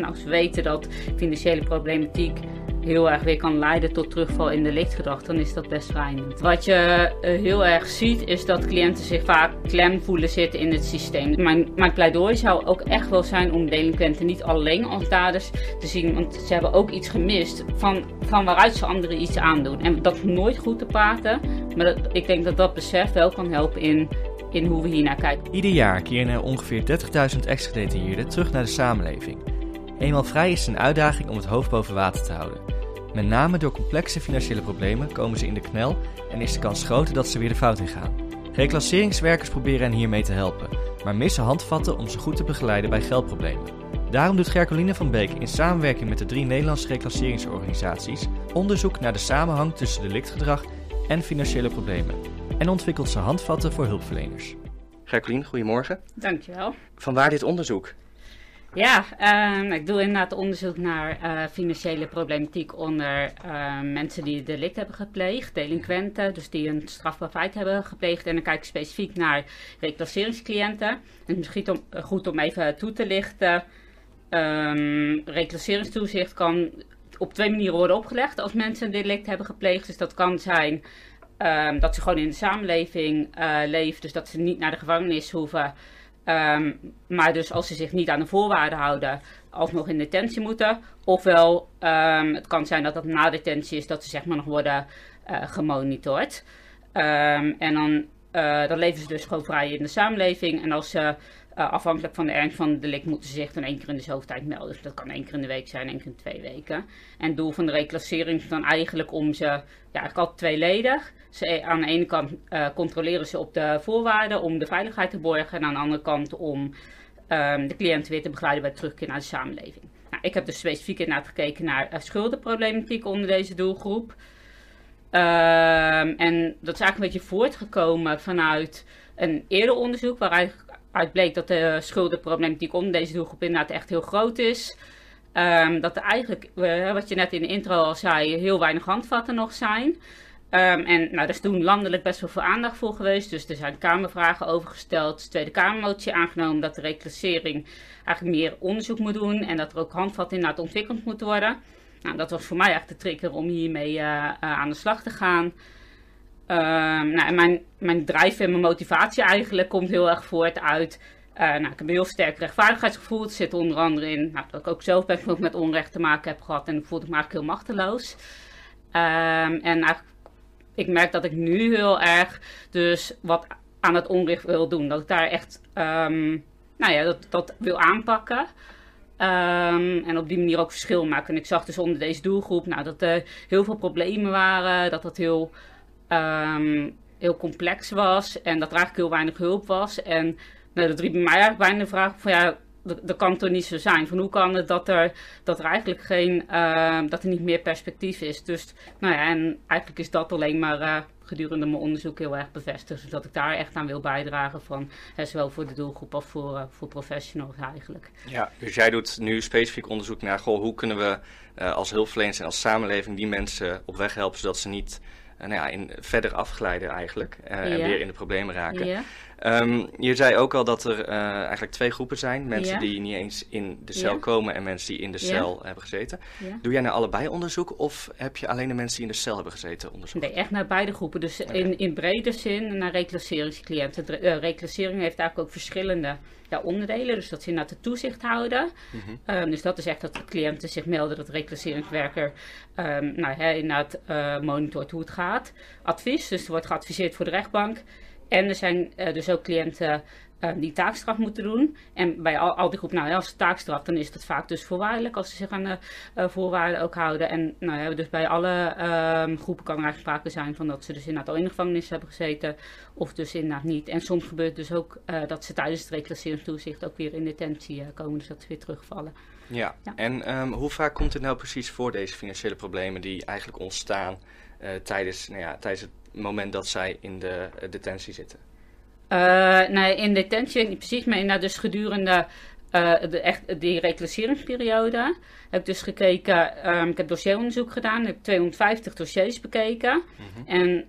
En als we weten dat financiële problematiek heel erg weer kan leiden tot terugval in delictgedrag, dan is dat best fijn. Wat je eh, heel erg ziet, is dat cliënten zich vaak klem voelen zitten in het systeem. Mijn, mijn pleidooi zou ook echt wel zijn om delinquenten niet alleen als daders te zien, want ze hebben ook iets gemist van, van waaruit ze anderen iets aandoen. En dat nooit goed te praten, maar ik denk dat dat besef wel kan helpen in in hoe we hier naar kijken. Ieder jaar keren er ongeveer 30.000 ex-gedetineerden terug naar de samenleving. Eenmaal vrij is het een uitdaging om het hoofd boven water te houden. Met name door complexe financiële problemen komen ze in de knel en is de kans groter dat ze weer de fout in gaan. Reclasseringswerkers proberen hen hiermee te helpen, maar missen handvatten om ze goed te begeleiden bij geldproblemen. Daarom doet Gercoline van Beek in samenwerking met de drie Nederlandse reclasseringsorganisaties onderzoek naar de samenhang tussen delictgedrag en financiële problemen en ontwikkelt ze handvatten voor hulpverleners. Gercoline, goedemorgen. Dankjewel. Vanwaar dit onderzoek? Ja, uh, ik doe inderdaad onderzoek naar uh, financiële problematiek onder uh, mensen die delict hebben gepleegd, delinquenten, dus die een strafbaar feit hebben gepleegd. En dan kijk ik specifiek naar reclasseringscliënten. En het is misschien om, goed om even toe te lichten. Um, reclasseringstoezicht kan op twee manieren worden opgelegd als mensen een delict hebben gepleegd. Dus dat kan zijn dat ze gewoon in de samenleving uh, leven, dus dat ze niet naar de gevangenis hoeven. Um, maar dus als ze zich niet aan de voorwaarden houden, alsnog in detentie moeten. Ofwel, um, het kan zijn dat dat na detentie is, dat ze zeg maar nog worden uh, gemonitord. en dan, uh, dan leven ze dus gewoon vrij in de samenleving. En als ze uh, afhankelijk van de ernst van het delict moeten ze zich dan één keer in de zoveel tijd melden. Dus dat kan één keer in de week zijn, één keer in twee weken. En het doel van de reclassering is dan eigenlijk om ze, ja, eigenlijk altijd tweeledig. Ze, aan de ene kant uh, controleren ze op de voorwaarden om de veiligheid te borgen. En aan de andere kant om um, de cliënten weer te begeleiden bij terugkeer naar de samenleving. Nou, ik heb dus specifiek inderdaad gekeken naar schuldenproblematiek onder deze doelgroep. Um, en dat is eigenlijk een beetje voortgekomen vanuit een eerder onderzoek waaruit uit bleek dat de schuldenproblematiek onder deze doelgroep inderdaad echt heel groot is. Um, dat er eigenlijk, wat je net in de intro al zei, heel weinig handvatten nog zijn. Um, en nou, er is toen landelijk best wel veel aandacht voor geweest. Dus er zijn Kamervragen overgesteld. De Tweede Kamermotie aangenomen dat de reclassering eigenlijk meer onderzoek moet doen. En dat er ook handvatten inderdaad ontwikkeld moeten worden. Nou, dat was voor mij echt de trigger om hiermee uh, uh, aan de slag te gaan. Um, nou, en mijn, mijn drive en mijn motivatie eigenlijk komt heel erg voort uit. Uh, nou, ik heb een heel sterk rechtvaardigheidsgevoel. Het zit onder andere in nou, dat ik ook zelf ook met onrecht te maken heb gehad. En ik voelde me eigenlijk heel machteloos. Um, en eigenlijk, ik merk dat ik nu heel erg dus wat aan het onrecht wil doen. Dat ik daar echt um, nou ja, dat, dat wil aanpakken. En op die manier ook verschil maken. En ik zag dus onder deze doelgroep nou, dat er heel veel problemen waren. Dat dat heel um, heel complex was en dat er eigenlijk heel weinig hulp was. En nou, dat riep bij mij eigenlijk bijna de vraag van ja, dat, kan toch niet zo zijn. Van hoe kan het dat er, dat er eigenlijk geen, uh, dat er niet meer perspectief is. Dus nou ja, en eigenlijk is dat alleen maar uh, gedurende mijn onderzoek heel erg bevestigd. Dus dat ik daar echt aan wil bijdragen van hè, zowel voor de doelgroep als voor, uh, voor professionals eigenlijk. Ja, dus jij doet nu specifiek onderzoek naar goh, hoe kunnen we als hulpverleners en als samenleving die mensen op weg helpen zodat ze niet nou ja, in, verder afglijden eigenlijk uh, ja. en weer in de problemen raken. Ja. Um, je zei ook al dat er uh, eigenlijk twee groepen zijn. Mensen ja. die niet eens in de cel komen en mensen die in de cel hebben gezeten. Doe jij naar allebei onderzoek of heb je alleen de mensen die in de cel hebben gezeten onderzoek? Nee, echt naar beide groepen. Dus okay. in, in brede zin naar reclasseringscliënten. De uh, reclassering heeft eigenlijk ook verschillende ja, onderdelen. Dus dat ze inderdaad de toezicht houden. Mm -hmm. um, dus dat is echt dat de cliënten zich melden dat de reclasseringswerker um, nou, hè, inderdaad uh, monitort hoe het gaat. Advies, dus er wordt geadviseerd voor de rechtbank. En er zijn uh, dus ook cliënten uh, die taakstraf moeten doen. En bij al, al die groepen, nou ja, als taakstraf, dan is dat vaak dus voorwaardelijk als ze zich aan de uh, voorwaarden ook houden. En nou ja, dus bij alle uh, groepen kan er eigenlijk sprake zijn van dat ze dus inderdaad al in de gevangenis hebben gezeten. Of dus inderdaad niet. En soms gebeurt dus ook uh, dat ze tijdens het reclasseringstoezicht ook weer in detentie komen. Dus dat ze weer terugvallen. Ja, ja. en um, hoe vaak komt het nou precies voor deze financiële problemen die eigenlijk ontstaan tijdens, nou ja, tijdens het moment dat zij in de detentie zitten? Uh, nee, in detentie niet precies, maar inderdaad dus gedurende uh, de, echt, die reclasseringsperiode heb ik dus gekeken, um, ik heb dossieronderzoek gedaan, heb 250 dossiers bekeken. Mm -hmm. En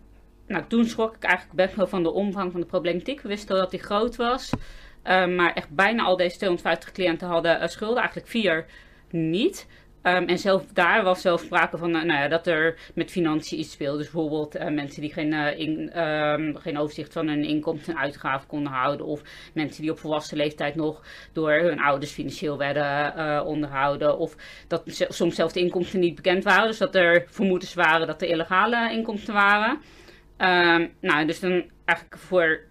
nou, toen schrok ik eigenlijk best wel van de omvang van de problematiek. We wisten dat die groot was, uh, maar echt bijna al deze 250 cliënten hadden schulden, eigenlijk vier niet. Um, en zelf daar was zelfs sprake van nou ja, dat er met financiën iets speelde. Dus bijvoorbeeld uh, mensen die geen, uh, in, um, geen overzicht van hun inkomsten en uitgaven konden houden. Of mensen die op volwassen leeftijd nog door hun ouders financieel werden onderhouden. Of dat soms zelfs de inkomsten niet bekend waren. Dus dat er vermoedens waren dat er illegale inkomsten waren. Um, nou, dus dan eigenlijk voor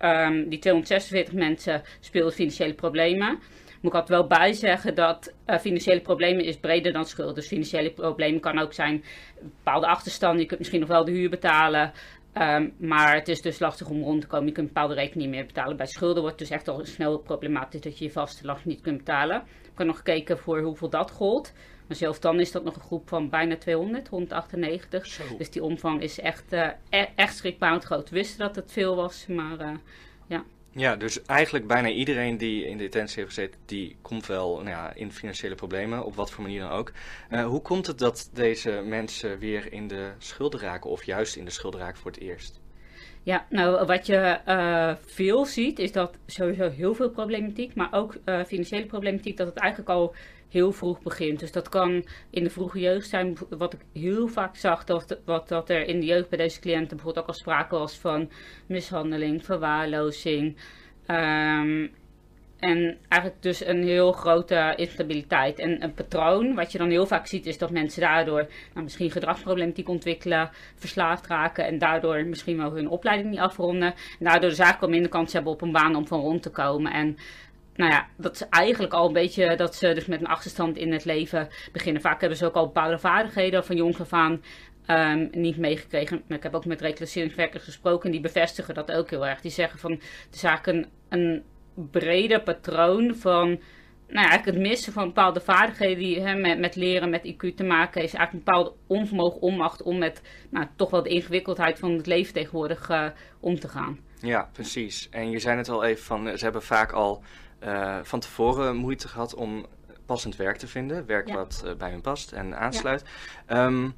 die 246 mensen speelden financiële problemen. Moet ik altijd wel bijzeggen dat uh, financiële problemen is breder dan schuld. Dus financiële problemen kan ook zijn bepaalde achterstand. Je kunt misschien nog wel de huur betalen. Um, maar het is dus lastig om rond te komen. Je kunt bepaalde rekeningen meer betalen. Bij schulden wordt het dus echt al snel problematisch dat je je vaste last niet kunt betalen. Ik heb nog gekeken voor hoeveel dat gold. Maar zelfs dan is dat nog een groep van bijna 200, 198. Zo. Dus die omvang is echt, uh, echt schrikbarend groot. We wisten dat het veel was, maar uh, ja. Ja, dus eigenlijk bijna iedereen die in detentie heeft gezeten, die komt wel nou ja, in financiële problemen, op wat voor manier dan ook. Uh, hoe komt het dat deze mensen weer in de schulden raken, of juist in de schulden raken voor het eerst? Ja, nou wat je uh, veel ziet is dat sowieso heel veel problematiek, maar ook uh, financiële problematiek, dat het eigenlijk al heel vroeg begint. Dus dat kan in de vroege jeugd zijn. Wat ik heel vaak zag, dat, wat, dat er in de jeugd bij deze cliënten bijvoorbeeld ook al sprake was van mishandeling, verwaarlozing. Um, en eigenlijk dus een heel grote instabiliteit. En een patroon, wat je dan heel vaak ziet, is dat mensen daardoor nou, misschien gedragsproblematiek ontwikkelen, verslaafd raken en daardoor misschien wel hun opleiding niet afronden. En daardoor dus eigenlijk al minder kans hebben op een baan om van rond te komen. En nou ja, dat is eigenlijk al een beetje dat ze dus met een achterstand in het leven beginnen. Vaak hebben ze ook al bepaalde vaardigheden van jongs af aan um, niet meegekregen. Ik heb ook met reclasseringswerkers gesproken en die bevestigen dat ook heel erg. Die zeggen van het is eigenlijk een, breder patroon van nou ja, het missen van bepaalde vaardigheden die met, met leren, met IQ te maken heeft. Eigenlijk een bepaalde onvermogen, onmacht om met nou, toch wel de ingewikkeldheid van het leven tegenwoordig uh, om te gaan. Ja, precies. En je zei het al even van, ze hebben vaak al uh, van tevoren moeite gehad om passend werk te vinden. Werk ja. wat uh, bij hun past en aansluit. Ja. Um,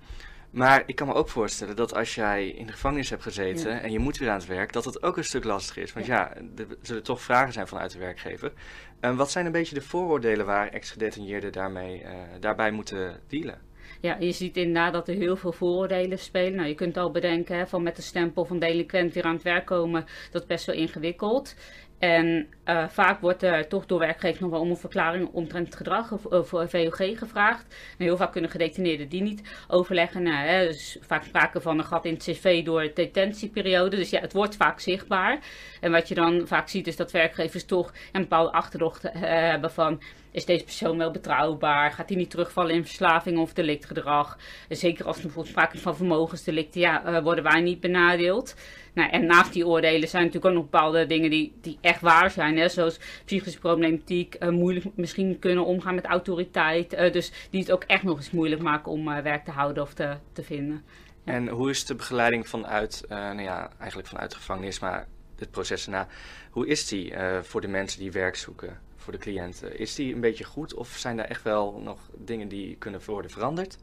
maar ik kan me ook voorstellen dat als jij in de gevangenis hebt gezeten ja. en je moet weer aan het werk, dat het ook een stuk lastig is. Want ja, er zullen toch vragen zijn vanuit de werkgever. Um, wat zijn een beetje de vooroordelen waar ex-gedetineerden daarmee, uh, daarbij moeten dealen? Ja, je ziet inderdaad dat er heel veel vooroordelen spelen. Nou, je kunt al bedenken hè, van met de stempel van delinquent weer aan het werk komen, dat is best wel ingewikkeld. En uh, vaak wordt er toch door werkgevers nog wel om een verklaring omtrent gedrag of, voor VOG gevraagd. En heel vaak kunnen gedetineerden die niet overleggen. Nou, hè, dus vaak sprake van een gat in het cv door de detentieperiode. Dus ja, het wordt vaak zichtbaar. En wat je dan vaak ziet is dat werkgevers toch een bepaalde achterdocht uh, hebben van is deze persoon wel betrouwbaar? Gaat hij niet terugvallen in verslaving of delictgedrag? Zeker als er bijvoorbeeld sprake is van vermogensdelicten, ja, uh, worden wij niet benadeeld. Nou, en naast die oordelen zijn natuurlijk ook nog bepaalde dingen die, die echt waar zijn. Hè? Zoals psychische problematiek, uh, moeilijk misschien kunnen omgaan met autoriteit. Uh, dus die het ook echt nog eens moeilijk maken om werk te houden of te, te vinden. En hoe is de begeleiding vanuit, nou ja, eigenlijk vanuit gevangenis, maar het proces erna, hoe is die voor de mensen die werk zoeken? Voor de cliënten. Is die een beetje goed of zijn daar echt wel nog dingen die kunnen worden veranderd?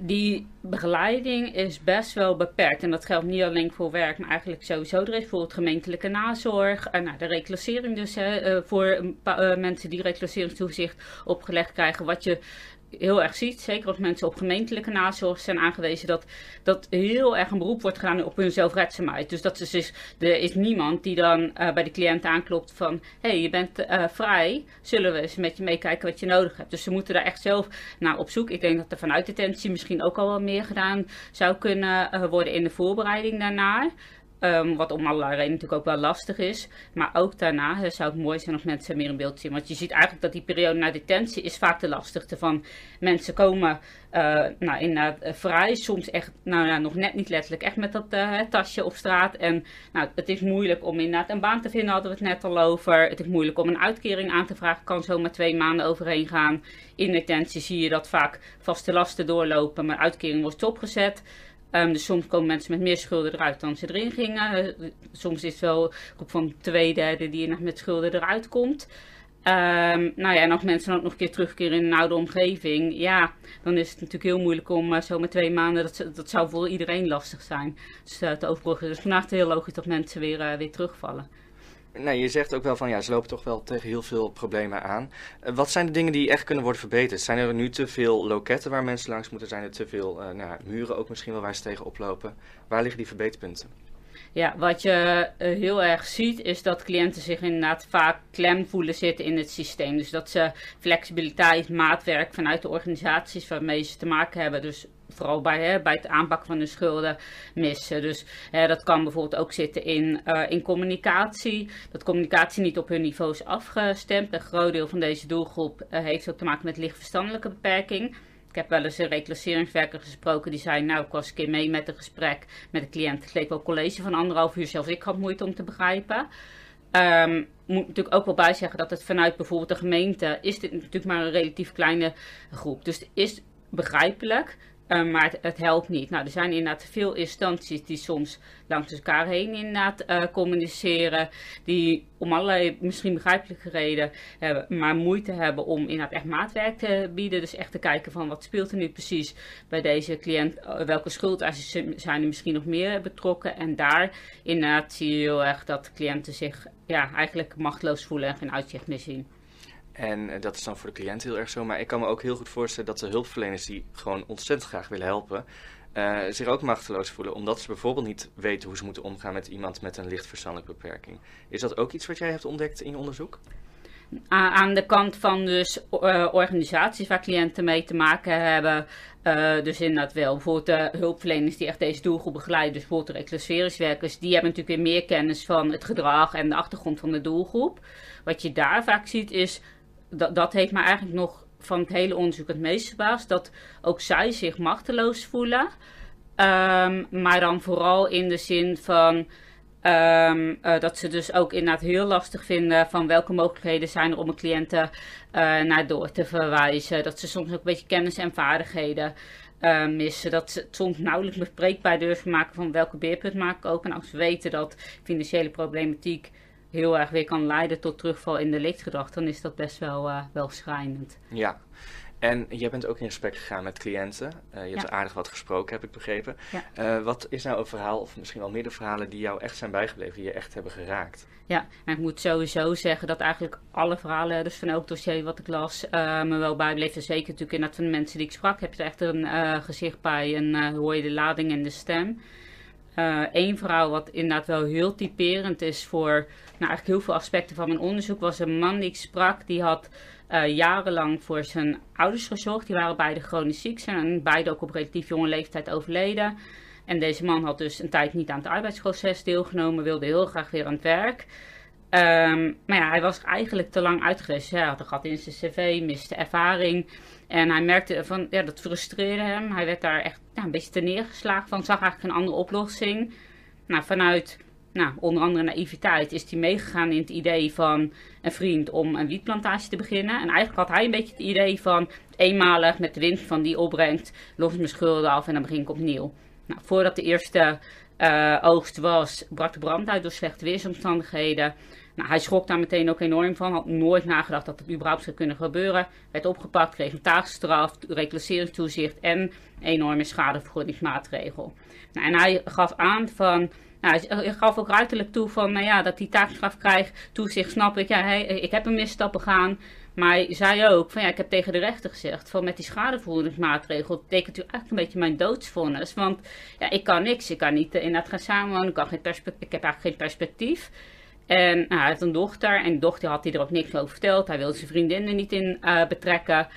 Die begeleiding is best wel beperkt. En dat geldt niet alleen voor werk, maar eigenlijk sowieso. Er is bijvoorbeeld gemeentelijke nazorg. Uh, nou, de reclassering dus hè, uh, voor uh, mensen die reclasseringstoezicht opgelegd krijgen. Wat je heel erg ziet, zeker als mensen op gemeentelijke nazorg zijn aangewezen, dat, dat heel erg een beroep wordt gedaan op hun zelfredzaamheid. Dus dat dus, er is niemand die dan uh, bij de cliënt aanklopt van, hé, hey, je bent uh, vrij, zullen we eens met je meekijken wat je nodig hebt. Dus ze moeten daar echt zelf naar op zoek. Ik denk dat er vanuit detentie misschien ook al wel meer gedaan zou kunnen uh, worden in de voorbereiding daarnaar. Um, wat om allerlei redenen natuurlijk ook wel lastig is. Maar ook daarna zou het mooi zijn als mensen meer in beeld zien. Want je ziet eigenlijk dat die periode na detentie is vaak de lastigste. Van mensen komen uh, nou, inderdaad uh, vrij. Soms echt, nou ja, nog net niet letterlijk, echt met dat tasje op straat. En nou, het is moeilijk om inderdaad een baan te vinden, hadden we het net al over. Het is moeilijk om een uitkering aan te vragen. Kan zomaar twee maanden overheen gaan. In detentie zie je dat vaak vaste lasten doorlopen, maar uitkering wordt stopgezet. Um, dus soms komen mensen met meer schulden eruit dan ze erin gingen. Uh, soms is het wel een groep van twee derde die nog met schulden eruit komt. Um, nou ja, en als mensen ook nog een keer terugkeren in een oude omgeving, ja, dan is het natuurlijk heel moeilijk om uh, zo met twee maanden, dat, dat zou voor iedereen lastig zijn, dus, uh, te overbruggen. Dus vandaag het heel logisch dat mensen weer, weer terugvallen. Nou, je zegt ook wel van ja, ze lopen toch wel tegen heel veel problemen aan. Uh, wat zijn de dingen die echt kunnen worden verbeterd? Zijn er nu te veel loketten waar mensen langs moeten? Zijn er te veel uh, nou, muren ook misschien wel waar ze tegen oplopen? Waar liggen die verbeterpunten? Ja, wat je uh, heel erg ziet is dat cliënten zich inderdaad vaak klem voelen zitten in het systeem. Dus dat ze flexibiliteit, maatwerk vanuit de organisaties waarmee ze te maken hebben. Dus vooral bij, hè, bij het aanpakken van de schulden missen. Dus hè, dat kan bijvoorbeeld ook zitten in, uh, in communicatie. Dat communicatie niet op hun niveau is afgestemd. Een groot deel van deze doelgroep uh, heeft ook te maken met lichtverstandelijke beperking. Ik heb wel eens een reclasseringswerker gesproken die zei, nou ik was een keer mee met een gesprek met een cliënt. Het leek wel college van anderhalf uur, zelfs ik had moeite om te begrijpen. Um, moet natuurlijk ook wel bij zeggen dat het vanuit bijvoorbeeld de gemeente is dit natuurlijk maar een relatief kleine groep. Dus het is begrijpelijk uh, maar het, helpt niet. Nou, er zijn inderdaad veel instanties die soms langs elkaar heen inderdaad uh, communiceren. Die om allerlei misschien begrijpelijke redenen hebben, maar moeite hebben om inderdaad echt maatwerk te bieden. Dus echt te kijken van wat speelt er nu precies bij deze cliënt. Uh, welke schuldeisen zijn er misschien nog meer betrokken. En daar inderdaad zie je heel erg dat cliënten zich ja, eigenlijk machteloos voelen en geen uitzicht meer zien. En uh, dat is dan voor de cliënt heel erg zo. Maar ik kan me ook heel goed voorstellen dat de hulpverleners die gewoon ontzettend graag willen helpen, uh, zich ook machteloos voelen. Omdat ze bijvoorbeeld niet weten hoe ze moeten omgaan met iemand met een licht verstandelijke beperking. Is dat ook iets wat jij hebt ontdekt in je onderzoek? aan de kant van dus uh, organisaties waar cliënten mee te maken hebben. Uh, dus inderdaad wel. Bijvoorbeeld de hulpverleners die echt deze doelgroep begeleiden. Dus bijvoorbeeld de reclasseringswerkers. Die hebben natuurlijk weer meer kennis van het gedrag en de achtergrond van de doelgroep. Wat je daar vaak ziet is dat, dat heeft me eigenlijk nog van het hele onderzoek het meest verbaasd. Dat ook zij zich machteloos voelen. Um, maar dan vooral in de zin van um, uh, dat ze dus ook inderdaad heel lastig vinden van welke mogelijkheden zijn er om een cliënten uh, naar door te verwijzen. Dat ze soms ook een beetje kennis en vaardigheden uh, missen. Dat ze het soms nauwelijks bespreekbaar durven maken van welke beerpunt maak ik ook. En als we weten dat financiële problematiek heel erg weer kan leiden tot terugval in de lichtgedrag, dan is dat best wel, uh, wel schrijnend. Ja. En jij bent ook in gesprek gegaan met cliënten. Uh, je hebt aardig wat gesproken, heb ik begrepen. Ja. Uh, wat is nou een verhaal, of misschien wel meerdere verhalen, die jou echt zijn bijgebleven, die je echt hebben geraakt? Ja, en ik moet sowieso zeggen dat eigenlijk alle verhalen, dus van elk dossier wat ik las, uh, me wel bijbleef. En zeker natuurlijk inderdaad van de mensen die ik sprak, heb je echt een gezicht bij en hoor je de lading en de stem. Eén uh, verhaal wat inderdaad wel heel typerend is voor nou, eigenlijk heel veel aspecten van mijn onderzoek was een man die ik sprak. Die had uh, jarenlang voor zijn ouders gezorgd. Die waren beide chronisch ziek zijn en beide ook op relatief jonge leeftijd overleden. En deze man had dus een tijd niet aan het arbeidsproces deelgenomen, wilde heel graag weer aan het werk. Um, maar ja, hij was eigenlijk te lang uitgeweest. Hij had een gat in zijn cv, miste ervaring. En hij merkte van, ja, dat frustreerde hem. Hij werd daar echt een beetje te neergeslagen van, zag eigenlijk een andere oplossing. Nou, vanuit nou, onder andere naïviteit is hij meegegaan in het idee van een vriend om een wietplantage te beginnen. En eigenlijk had hij een beetje het idee van eenmalig met de winst van die opbrengst los mijn schulden af en dan begin ik opnieuw. Nou, voordat de eerste uh, oogst was, brak de brand uit door slechte weersomstandigheden. Nou, hij schrok daar meteen ook enorm van. Had nooit nagedacht dat het überhaupt zou kunnen gebeuren. Werd opgepakt, kreeg een taakstraf, reclasseringstoezicht en enorme schadevergoedingsmaatregel. Nou, en hij gaf aan van. Nou, hij gaf ook ruiterlijk toe van, nou ja, dat hij taakstraf krijgt, toezicht, snap ik. Ja, ik heb een misstap begaan. Maar hij zei ook van ja, ik heb tegen de rechter gezegd van met die schadevergoedingsmaatregel tekent u eigenlijk een beetje mijn doodsvonnis. Want ja, ik kan niks. Ik kan niet inderdaad gaan samenwonen. Ik, kan geen ik heb eigenlijk geen perspectief. En nou, hij heeft een dochter en de dochter had hij er ook niks over verteld. Hij wilde zijn vriendinnen niet in uh, betrekken.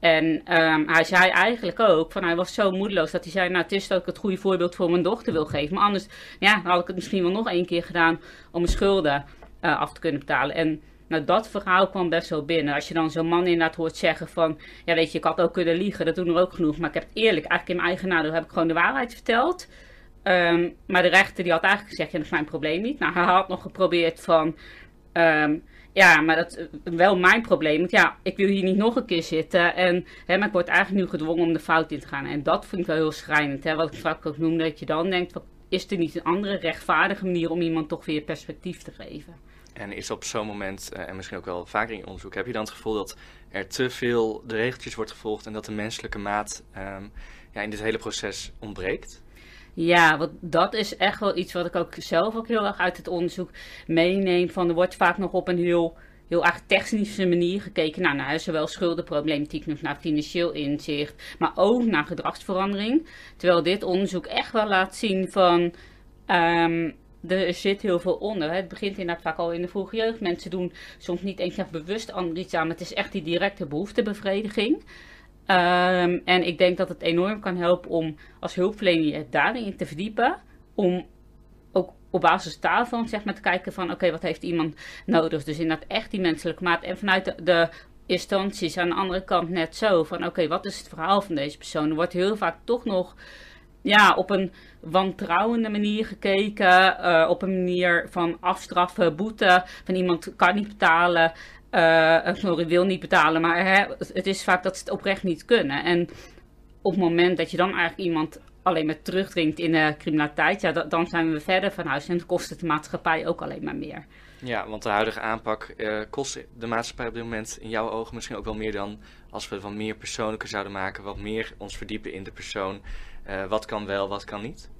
En um, hij zei eigenlijk ook, van hij was zo moedeloos dat hij zei, nou het is dat ik het goede voorbeeld voor mijn dochter wil geven. Maar anders ja, had ik het misschien wel nog één keer gedaan om mijn schulden uh, af te kunnen betalen. En nou, dat verhaal kwam best wel binnen. Als je dan zo'n man inderdaad hoort zeggen van... Ja, weet je, ik had ook kunnen liegen, dat doen er ook genoeg. Maar ik heb eerlijk, eigenlijk in mijn eigen nadeel, heb ik gewoon de waarheid verteld. Um, maar de rechter die had eigenlijk gezegd, ja, dat is mijn probleem niet. Nou, hij had nog geprobeerd van... Um, ja, maar dat is wel mijn probleem. Want ja, ik wil hier niet nog een keer zitten. En hè, maar ik word eigenlijk nu gedwongen om de fout in te gaan. En dat vind ik wel heel schrijnend. Hè, wat ik vaak ook noemde, dat je dan denkt... Is er niet een andere rechtvaardige manier om iemand toch weer perspectief te geven? En is op zo'n moment, uh, en misschien ook wel vaker in je onderzoek, heb je dan het gevoel dat er te veel de regeltjes wordt gevolgd en dat de menselijke maat um, ja, in dit hele proces ontbreekt? Ja, want dat is echt wel iets wat ik ook zelf ook heel erg uit het onderzoek meeneem. Van er wordt vaak nog op een heel, heel erg technische manier gekeken nou, naar zowel schuldenproblematiek nog naar financieel inzicht, maar ook naar gedragsverandering. Terwijl dit onderzoek echt wel laat zien van. Ehm, er zit heel veel onder. Het begint inderdaad vaak al in de vroege jeugd. Mensen doen soms niet eens bewust aan iets aan. Het is echt die directe behoeftebevrediging. Um, en ik denk dat het enorm kan helpen om als hulpverlener je daarin te verdiepen. Om ook op basis daarvan zeg maar, te kijken van oké, wat heeft iemand nodig. Dus inderdaad echt die menselijke maat. En vanuit de, instanties aan de andere kant net zo. Van oké, wat is het verhaal van deze persoon? Er wordt heel vaak toch nog ja, op een wantrouwende manier gekeken. Uh, op een manier van afstraffen, boete. Van iemand kan niet betalen. Uh, sorry, wil niet betalen. Maar hè, het is vaak dat ze het oprecht niet kunnen. En op het moment dat je dan eigenlijk iemand alleen maar terugdringt in de criminaliteit, ja, dan zijn we verder van huis en kost het de maatschappij ook alleen maar meer. Ja, want de huidige aanpak uh, kost de maatschappij op dit moment in jouw ogen misschien ook wel meer dan als we het wat meer persoonlijker zouden maken, wat meer ons verdiepen in de persoon. Uh, wat kan wel, wat kan niet?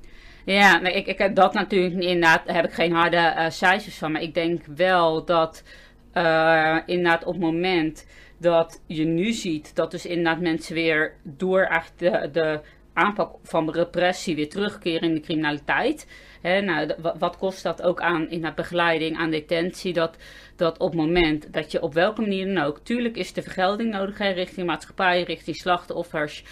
Ja, nee, ik, ik heb dat natuurlijk inderdaad, daar heb ik geen harde uh, cijfers van, maar ik denk wel dat uh, inderdaad op het moment dat je nu ziet dat dus inderdaad mensen weer door eigenlijk de, de aanpak van repressie weer terugkeren in de criminaliteit. Hè, nou, wat kost dat ook aan in de begeleiding, aan detentie? Dat, dat op het moment dat je op welke manier dan ook, tuurlijk is de vergelding nodig richting maatschappij, richting slachtoffers.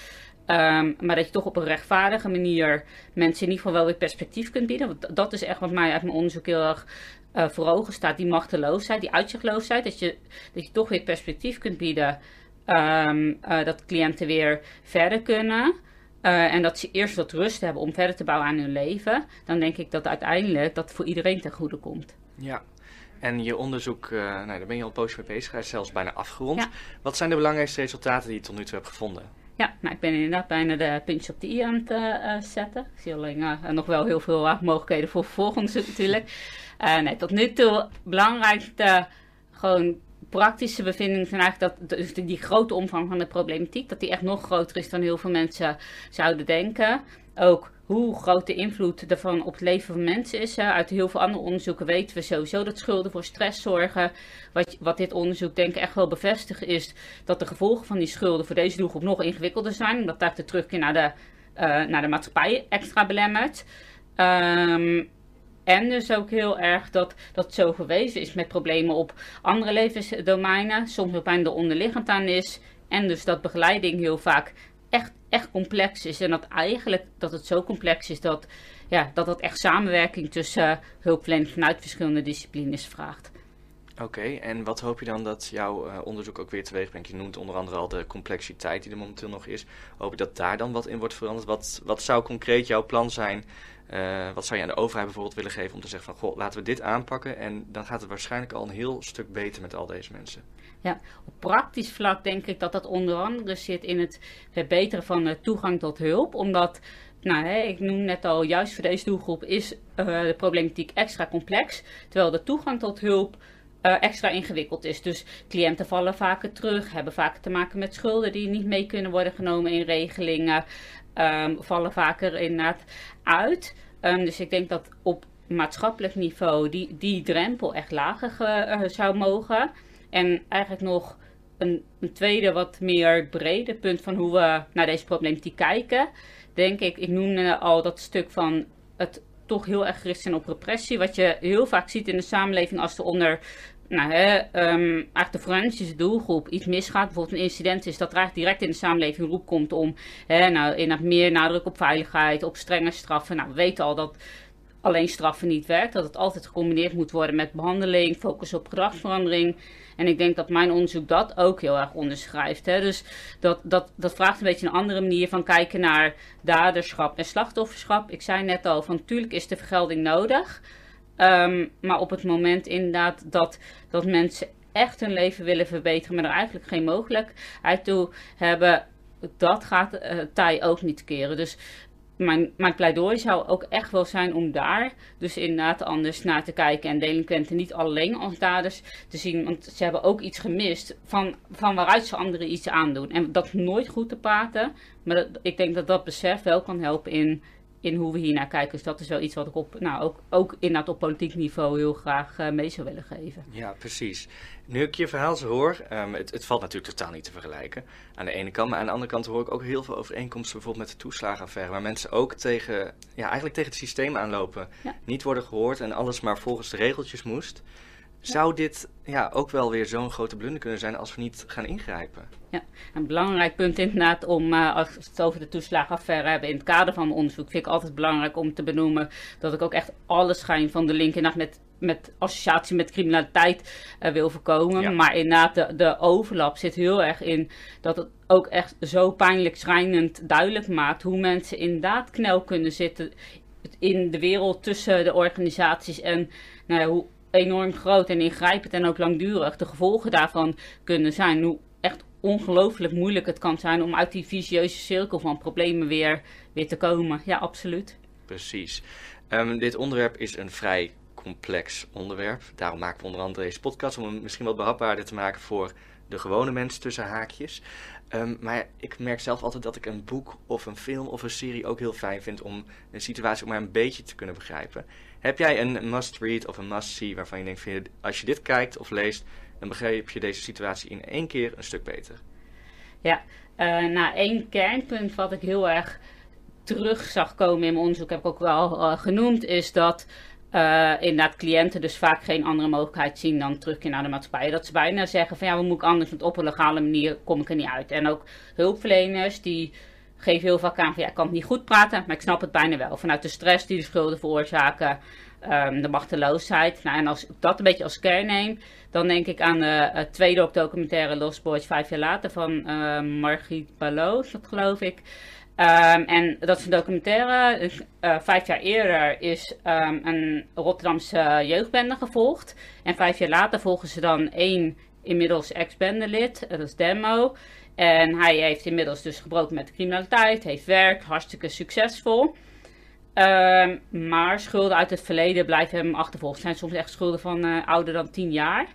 Um, maar dat je toch op een rechtvaardige manier mensen in ieder geval wel weer perspectief kunt bieden. Want dat is echt wat mij uit mijn onderzoek heel erg uh, voor ogen staat. Die machteloosheid, die uitzichtloosheid. Dat je, dat je toch weer perspectief kunt bieden. Um, uh, dat cliënten weer verder kunnen. Uh, en dat ze eerst wat rust hebben om verder te bouwen aan hun leven. Dan denk ik dat uiteindelijk dat voor iedereen ten goede komt. Ja, en je onderzoek, uh, nou, daar ben je al een poosje mee bezig. Hij is zelfs bijna afgerond. Ja. Wat zijn de belangrijkste resultaten die je tot nu toe hebt gevonden? Ja, nou, ik ben inderdaad bijna de puntjes op de i aan het uh, zetten. Ik zie alleen uh, nog wel heel veel mogelijkheden voor vervolgonderzoek natuurlijk. nee, tot nu toe belangrijkste gewoon praktische bevindingen zijn eigenlijk dat dus die grote omvang van de problematiek, dat die echt nog groter is dan heel veel mensen zouden denken. Ook hoe groot de invloed daarvan op het leven van mensen is. Uit heel veel andere onderzoeken weten we sowieso dat schulden voor stress zorgen. Wat, wat dit onderzoek denk ik echt wel bevestigt is dat de gevolgen van die schulden voor deze doelgroep nog ingewikkelder zijn. Dat daar de terugkeer naar de, uh, naar de maatschappij extra belemmert. Um, en dus ook heel erg dat dat zo gewezen is met problemen op andere levensdomeinen. Soms ook bijna onderliggend aan is. En dus dat begeleiding heel vaak echt, echt complex is. En dat eigenlijk dat het zo complex is dat, ja, dat het echt samenwerking tussen uh, vanuit verschillende disciplines vraagt. Oké, en wat hoop je dan dat jouw uh, onderzoek ook weer teweeg brengt? Je noemt onder andere al de complexiteit die er momenteel nog is. Hoop je dat daar dan wat in wordt veranderd? Wat, wat zou concreet jouw plan zijn uh, wat zou je aan de overheid bijvoorbeeld willen geven om te zeggen van, goh, laten we dit aanpakken en dan gaat het waarschijnlijk al een heel stuk beter met al deze mensen. Ja, op praktisch vlak denk ik dat dat onder andere zit in het verbeteren van de toegang tot hulp, omdat nou, hè, ik noem net al, juist voor deze doelgroep is uh, de problematiek extra complex. Terwijl de toegang tot hulp uh, extra ingewikkeld is. Dus cliënten vallen vaker terug, hebben vaker te maken met schulden die niet mee kunnen worden genomen in regelingen um, vallen vaker inderdaad uit. Um, dus ik denk dat op maatschappelijk niveau die, die drempel echt lager zou mogen. En eigenlijk nog een, een, tweede, wat meer brede punt van hoe we naar deze problematiek kijken. Denk ik, ik noemde al dat stuk van het toch heel erg gericht zijn op repressie. Wat je heel vaak ziet in de samenleving als er onder nou, hè, um, de forensische doelgroep iets misgaat, bijvoorbeeld een incident is, dat er eigenlijk direct in de samenleving roep komt om hè, nou, in meer nadruk op veiligheid, op strenge straffen. Nou, we weten al dat alleen straffen niet werkt, dat het altijd gecombineerd moet worden met behandeling, focus op gedragsverandering. En ik denk dat mijn onderzoek dat ook heel erg onderschrijft. Hè. Dus dat, dat, dat vraagt een beetje een andere manier van kijken naar daderschap en slachtofferschap. Ik zei net al, van natuurlijk is de vergelding nodig. Um, maar op het moment inderdaad dat, dat mensen echt hun leven willen verbeteren, maar er eigenlijk geen mogelijkheid toe hebben, dat gaat uh, ook niet keren. Dus mijn, mijn pleidooi zou ook echt wel zijn om daar dus inderdaad anders naar te kijken. En delinquenten niet alleen als daders te zien. Want ze hebben ook iets gemist van, van waaruit ze anderen iets aandoen. En dat nooit goed te praten. Maar ik denk dat dat besef wel kan helpen in in hoe we hier naar kijken. Dus dat is wel iets wat ik op, nou, ook, ook inderdaad op politiek niveau heel graag uh, mee zou willen geven. Ja, precies. Nu ik je verhaal zo hoor, um, het, het, valt natuurlijk totaal niet te vergelijken aan de ene kant. Maar aan de andere kant hoor ik ook heel veel overeenkomsten bijvoorbeeld met de toeslagenaffaire. Waar mensen ook tegen, ja, eigenlijk tegen het systeem aanlopen. Niet worden gehoord en alles maar volgens de regeltjes moest. Zou dit ja, ook wel weer zo'n grote blunder kunnen zijn als we niet gaan ingrijpen? Ja, een belangrijk punt inderdaad om, uh, als we het over de toeslagenaffaire hebben, in het kader van onderzoek, vind ik altijd belangrijk om te benoemen dat ik ook echt alle schijn van de link inderdaad met, met associatie met criminaliteit uh, wil voorkomen. Maar inderdaad, de, de overlap zit heel erg in dat het ook echt zo pijnlijk schrijnend duidelijk maakt hoe mensen inderdaad knel kunnen zitten in de wereld tussen de organisaties en nou ja, hoe enorm groot en ingrijpend en ook langdurig de gevolgen daarvan kunnen zijn. Hoe echt ongelooflijk moeilijk het kan zijn om uit die vicieuze cirkel van problemen weer, weer te komen. Ja, absoluut. Precies. Um, dit onderwerp is een vrij complex onderwerp. Daarom maken we onder andere deze podcast om hem misschien wat behapbaarder te maken voor de gewone mensen tussen haakjes. Um, maar ik merk zelf altijd dat ik een boek of een film of een serie ook heel fijn vind om een situatie ook maar een beetje te kunnen begrijpen. Heb jij een must-read of een must-see waarvan je denkt, als je dit kijkt of leest, dan begrijp je deze situatie in één keer een stuk beter? Ja, uh, nou één kernpunt wat ik heel erg terug zag komen in mijn onderzoek, heb ik ook wel uh, genoemd, is dat uh, inderdaad cliënten dus vaak geen andere mogelijkheid zien dan terugkeer naar de maatschappij. Dat ze bijna zeggen van ja, we moeten anders, want op een legale manier kom ik er niet uit. En ook hulpverleners die geven heel vaak aan van ja, ik kan het niet goed praten, maar ik snap het bijna wel. Vanuit de stress die de schulden veroorzaken, um, de machteloosheid. Nou, en als ik dat een beetje als kern neem, dan denk ik aan de uh, tweede documentaire Lost Boys vijf jaar later van uh, Margriet dat geloof ik. Um, en dat is een documentaire. Uh, vijf jaar eerder is een Rotterdamse jeugdbende gevolgd. En vijf jaar later volgen ze dan één inmiddels ex-bendelid, dat is Demo. En hij heeft inmiddels dus gebroken met de criminaliteit, heeft werk, hartstikke succesvol. Um, maar schulden uit het verleden blijven hem achtervolgen. Het zijn soms echt schulden van uh, ouder dan 10 jaar.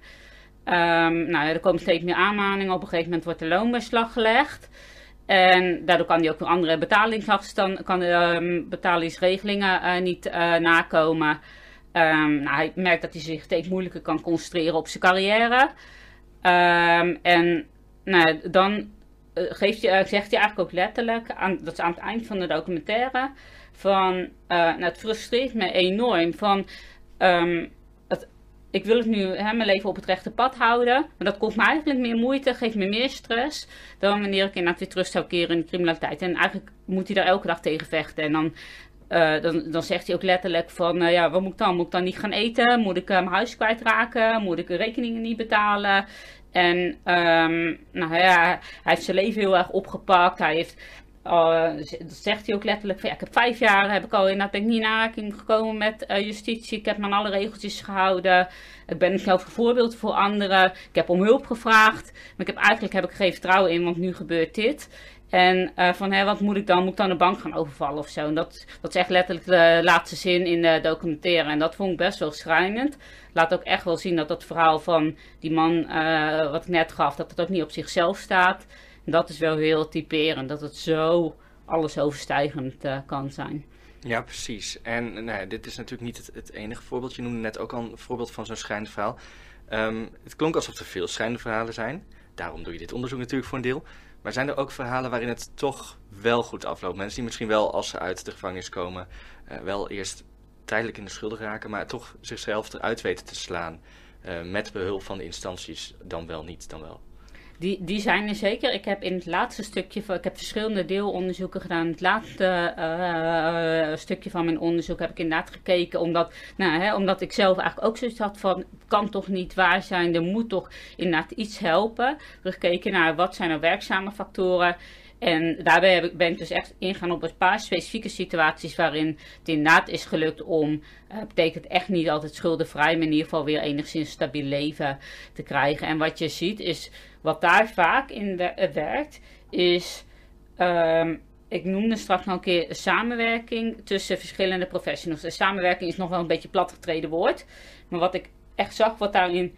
Um, nou, er komen steeds meer aanmaningen. Op een gegeven moment wordt de loonbeslag gelegd. En daardoor kan hij ook andere betalingsafstand, kan um, betalingsregelingen uh, niet uh, nakomen. nou, hij merkt dat hij zich steeds moeilijker kan concentreren op zijn carrière. en nou, dan geeft hij, zegt hij eigenlijk ook letterlijk, aan, dat is aan het eind van de documentaire van, uh, nou, het frustreert me enorm. Van, het, ik wil het nu hè, mijn leven op het rechte pad houden. Maar dat kost me eigenlijk meer moeite, geeft me meer stress. Dan wanneer ik inderdaad weer terug zou keren in de criminaliteit. En eigenlijk moet hij daar elke dag tegen vechten. En dan, dan, dan zegt hij ook letterlijk van, ja, wat moet ik dan? Moet ik dan niet gaan eten? Moet ik mijn huis kwijtraken? Moet ik rekeningen niet betalen? En um, nou ja, hij heeft zijn leven heel erg opgepakt. Hij heeft uh, dat zegt hij ook letterlijk. Van, ik heb vijf jaar heb ik al inderdaad ben ik niet in aanraking gekomen met uh, justitie. Ik heb me aan alle regeltjes gehouden. Ik ben zelf een voorbeeld voor anderen. Ik heb om hulp gevraagd. Maar ik heb, eigenlijk heb ik geen vertrouwen in, want nu gebeurt dit. En uh, van, hé, wat moet ik dan? Moet ik dan de bank gaan overvallen of zo? En dat, dat is echt letterlijk de laatste zin in de documentaire. En dat vond ik best wel schrijnend. Laat ook echt wel zien dat dat verhaal van die man, wat ik net gaf, dat het ook niet op zichzelf staat dat is wel heel typerend, dat het zo alles overstijgend uh, kan zijn. Ja, precies. En nou dit is natuurlijk niet het, enige voorbeeld. Je noemde net ook al een voorbeeld van zo'n schrijnend verhaal. Um, het klonk alsof er veel schrijnende verhalen zijn. Daarom doe je dit onderzoek natuurlijk voor een deel. Maar zijn er ook verhalen waarin het toch wel goed afloopt? Mensen die misschien wel, als ze uit de gevangenis komen, uh, wel eerst tijdelijk in de schulden raken, maar toch zichzelf eruit weten te slaan. Uh, met behulp van de instanties, dan wel niet, dan wel. Die, die zijn er zeker. Ik heb in het laatste stukje, van, ik heb verschillende deelonderzoeken gedaan. Het laatste uh, stukje van mijn onderzoek heb ik inderdaad gekeken. Omdat, nou, hè, omdat ik zelf eigenlijk ook zoiets had van, kan toch niet waar zijn. Er moet toch inderdaad iets helpen. Gekeken naar wat zijn er werkzame factoren. En daarbij ben ik dus echt ingaan op een paar specifieke situaties waarin het inderdaad is gelukt om, uh, betekent echt niet altijd schuldenvrij, maar in ieder geval weer enigszins stabiel leven te krijgen. En wat je ziet is wat daar vaak in werkt, is. Um, ik noemde straks nog een keer samenwerking tussen verschillende professionals. De samenwerking is nog wel een beetje platgetreden woord. Maar wat ik echt zag, wat daarin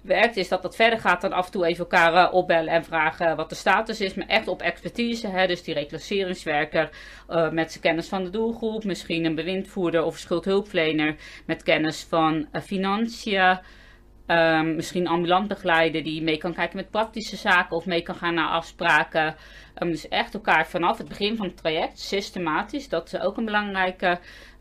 werkt, is dat dat verder gaat dan af en toe even elkaar uh, opbellen en vragen wat de status is. Maar echt op expertise. Hè? Dus die reclasseringswerker uh, met zijn kennis van de doelgroep. Misschien een bewindvoerder of schuldhulpverlener met kennis van uh, financiën. Um, misschien ambulant begeleider die mee kan kijken met praktische zaken of mee kan gaan naar afspraken. Um, dus echt elkaar vanaf het begin van het traject systematisch. Dat is ook een belangrijke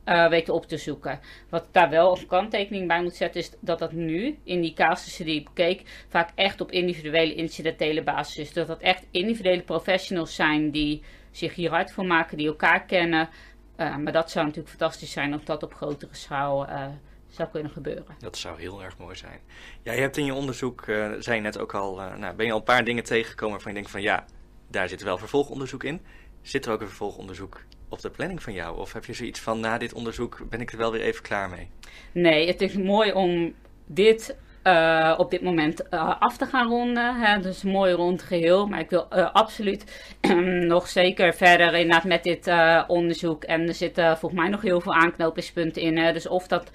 uh, weten op te zoeken. Wat ik daar wel een kanttekening bij moet zetten, is dat dat nu, in die casussen die ik bekeek, vaak echt op individuele incidentele basis is. Dat dat echt individuele professionals zijn die zich hier hard voor maken, die elkaar kennen. Uh, maar dat zou natuurlijk fantastisch zijn of dat op grotere schaal uh, zou kunnen gebeuren. Dat zou heel erg mooi zijn. Ja, je hebt in je onderzoek, zei je net ook al, nou, ben je al een paar dingen tegengekomen waarvan je denkt van ja, daar zit wel vervolgonderzoek in. Zit er ook een vervolgonderzoek op de planning van jou? Of heb je zoiets van, na dit onderzoek ben ik er wel weer even klaar mee? Nee, het is mooi om dit uh, op dit moment uh, af te gaan ronden. Hè. Dus een mooi rond geheel. Maar ik wil uh, absoluut nog zeker verder inderdaad met dit onderzoek. En er zitten volgens mij nog heel veel aanknopingspunten in. Hè. Dus of dat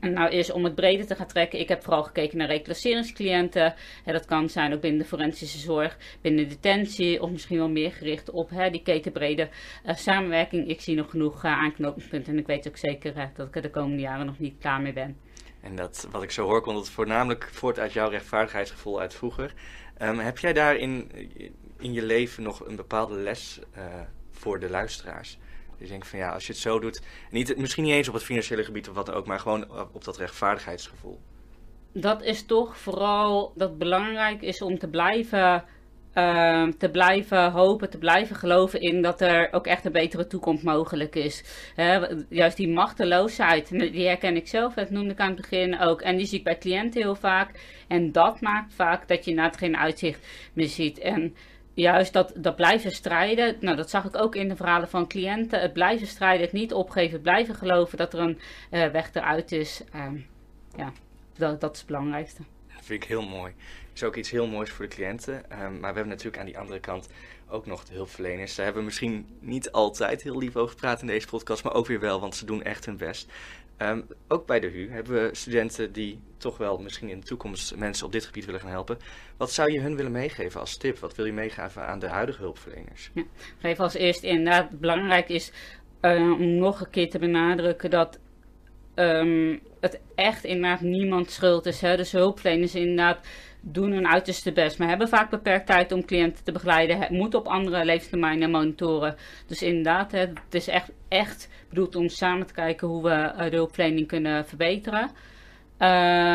nou is om het breder te gaan trekken. Ik heb vooral gekeken naar reclasseringscliënten. Hè, dat kan zijn ook binnen de forensische zorg, binnen detentie. Of misschien wel meer gericht op hè, die ketenbrede samenwerking. Ik zie nog genoeg aanknopingspunten. En ik weet ook zeker dat ik er de komende jaren nog niet klaar mee ben. En dat, wat ik zo hoor, komt het voornamelijk voort uit jouw rechtvaardigheidsgevoel uit vroeger. Um, heb jij daar in, in je leven nog een bepaalde les uh, voor de luisteraars? Dus ik denk van ja, als je het zo doet, niet, misschien niet eens op het financiële gebied of wat dan ook, maar gewoon op, op dat rechtvaardigheidsgevoel. Dat is toch vooral dat belangrijk is om te blijven uh, te blijven hopen, te blijven geloven in dat er ook echt een betere toekomst mogelijk is. juist die machteloosheid, die herken ik zelf, dat noemde ik aan het begin ook. En die zie ik bij cliënten heel vaak. En dat maakt vaak dat je het geen uitzicht meer ziet. En juist dat, dat blijven strijden, nou dat zag ik ook in de verhalen van cliënten. Het blijven strijden, het niet opgeven, het blijven geloven dat er een uh, weg eruit is. Uh, ja, dat, dat is het belangrijkste. Dat vind ik heel mooi is ook iets heel moois voor de cliënten. Ehm, maar we hebben natuurlijk aan die andere kant ook nog de hulpverleners. Ze hebben misschien niet altijd heel lief over gepraat in deze podcast, maar ook weer wel, want ze doen echt hun best. Um, ook bij de HU hebben we studenten die toch wel misschien in de toekomst mensen op dit gebied willen gaan helpen. Wat zou je hun willen meegeven als tip? Wat wil je meegeven aan de huidige hulpverleners? Ja, geef als eerst inderdaad belangrijk is uh, om nog een keer te benadrukken dat um, het echt inderdaad niemand schuld is. Hè? Dus hulpverleners inderdaad doen hun uiterste best, maar hebben vaak beperkt tijd om cliënten te begeleiden. Moet op andere leeftermijnen monitoren. Dus inderdaad, het is echt, echt bedoeld om samen te kijken hoe we eh, de hulpverlening kunnen verbeteren. Uh,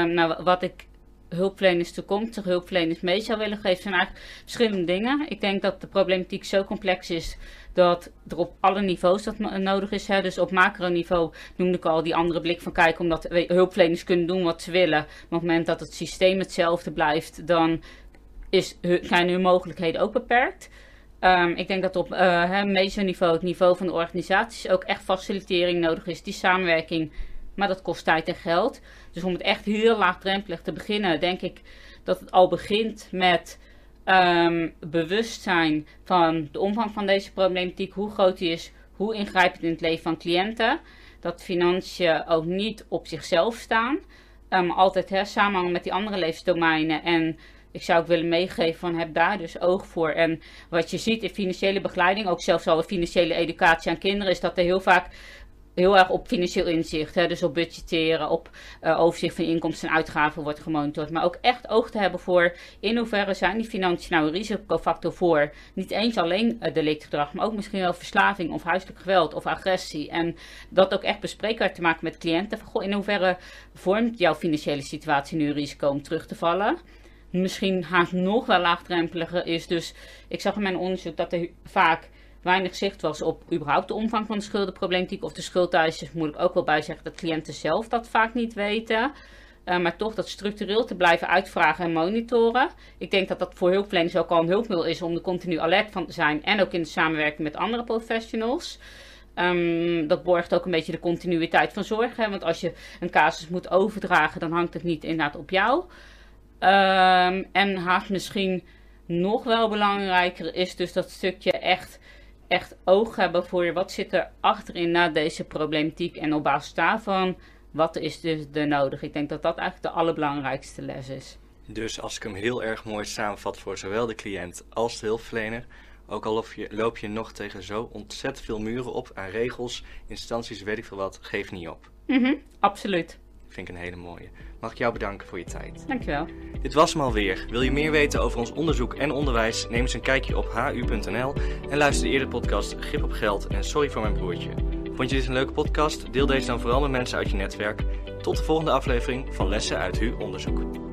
nou, wat ik hulpverleners toekomstige hulpverleners mee zou willen geven, zijn eigenlijk verschillende dingen. Ik denk dat de problematiek zo complex is dat er op alle niveaus dat nodig is. Hè. Dus op macroniveau noemde ik al die andere blik van kijken, omdat hulpverleners kunnen doen wat ze willen. Maar op het moment dat het systeem hetzelfde blijft, dan is, zijn hun mogelijkheden ook beperkt. Um, ik denk dat op uh, niveau, het niveau van de organisaties, ook echt facilitering nodig is. Die samenwerking, maar dat kost tijd en geld. Dus om het echt heel laagdrempelig te beginnen, denk ik dat het al begint met um, bewustzijn van de omvang van deze problematiek, hoe groot die is, hoe ingrijpend in het leven van cliënten. Dat financiën ook niet op zichzelf staan, um, altijd hè, samenhangen met die andere levensdomeinen. En ik zou ook willen meegeven van heb daar dus oog voor. En wat je ziet in financiële begeleiding, ook zelfs al in financiële educatie aan kinderen, is dat er heel vaak heel erg op financieel inzicht. Hè? Dus op budgetteren, op uh, overzicht van inkomsten en uitgaven wordt gemonitord. Maar ook echt oog te hebben voor in hoeverre zijn die financiën nou een risicofactor voor. Niet eens alleen uh, delictgedrag, maar ook misschien wel verslaving of huiselijk geweld of agressie. En dat ook echt bespreekbaar te maken met cliënten. Van, goh, in hoeverre vormt jouw financiële situatie nu een risico om terug te vallen? Misschien haast nog wel laagdrempeliger is. Dus ik zag in mijn onderzoek dat er vaak weinig zicht was op überhaupt de omvang van de schuldenproblematiek of de schuldeisers, moet ik ook wel bij zeggen dat cliënten zelf dat vaak niet weten. Uh, maar toch dat structureel te blijven uitvragen en monitoren. Ik denk dat dat voor hulpverleners ook al een hulpmiddel is om er continu alert van te zijn. En ook in de samenwerking met andere professionals. Um, dat borgt ook een beetje de continuïteit van zorg. Hè? Want als je een casus moet overdragen, dan hangt het niet inderdaad op jou. Um, en haast misschien nog wel belangrijker is dus dat stukje echt echt oog hebben voor wat zit er achterin na deze problematiek. En op basis daarvan wat is dus er nodig? Ik denk dat dat eigenlijk de allerbelangrijkste les is. Dus als ik hem heel erg mooi samenvat voor zowel de cliënt als de hulpverlener, ook al loop je, loop je nog tegen zo ontzettend veel muren op aan regels, instanties, weet ik veel wat, geef niet op. Mm absoluut. Vind ik een hele mooie. Mag ik jou bedanken voor je tijd. Dankjewel. Dit was hem alweer. Wil je meer weten over ons onderzoek en onderwijs? Neem eens een kijkje op hu.nl en luister de eerder podcast Grip op Geld en Sorry voor mijn broertje. Vond je dit een leuke podcast? Deel deze dan vooral met mensen uit je netwerk. Tot de volgende aflevering van Lessen uit HU Onderzoek.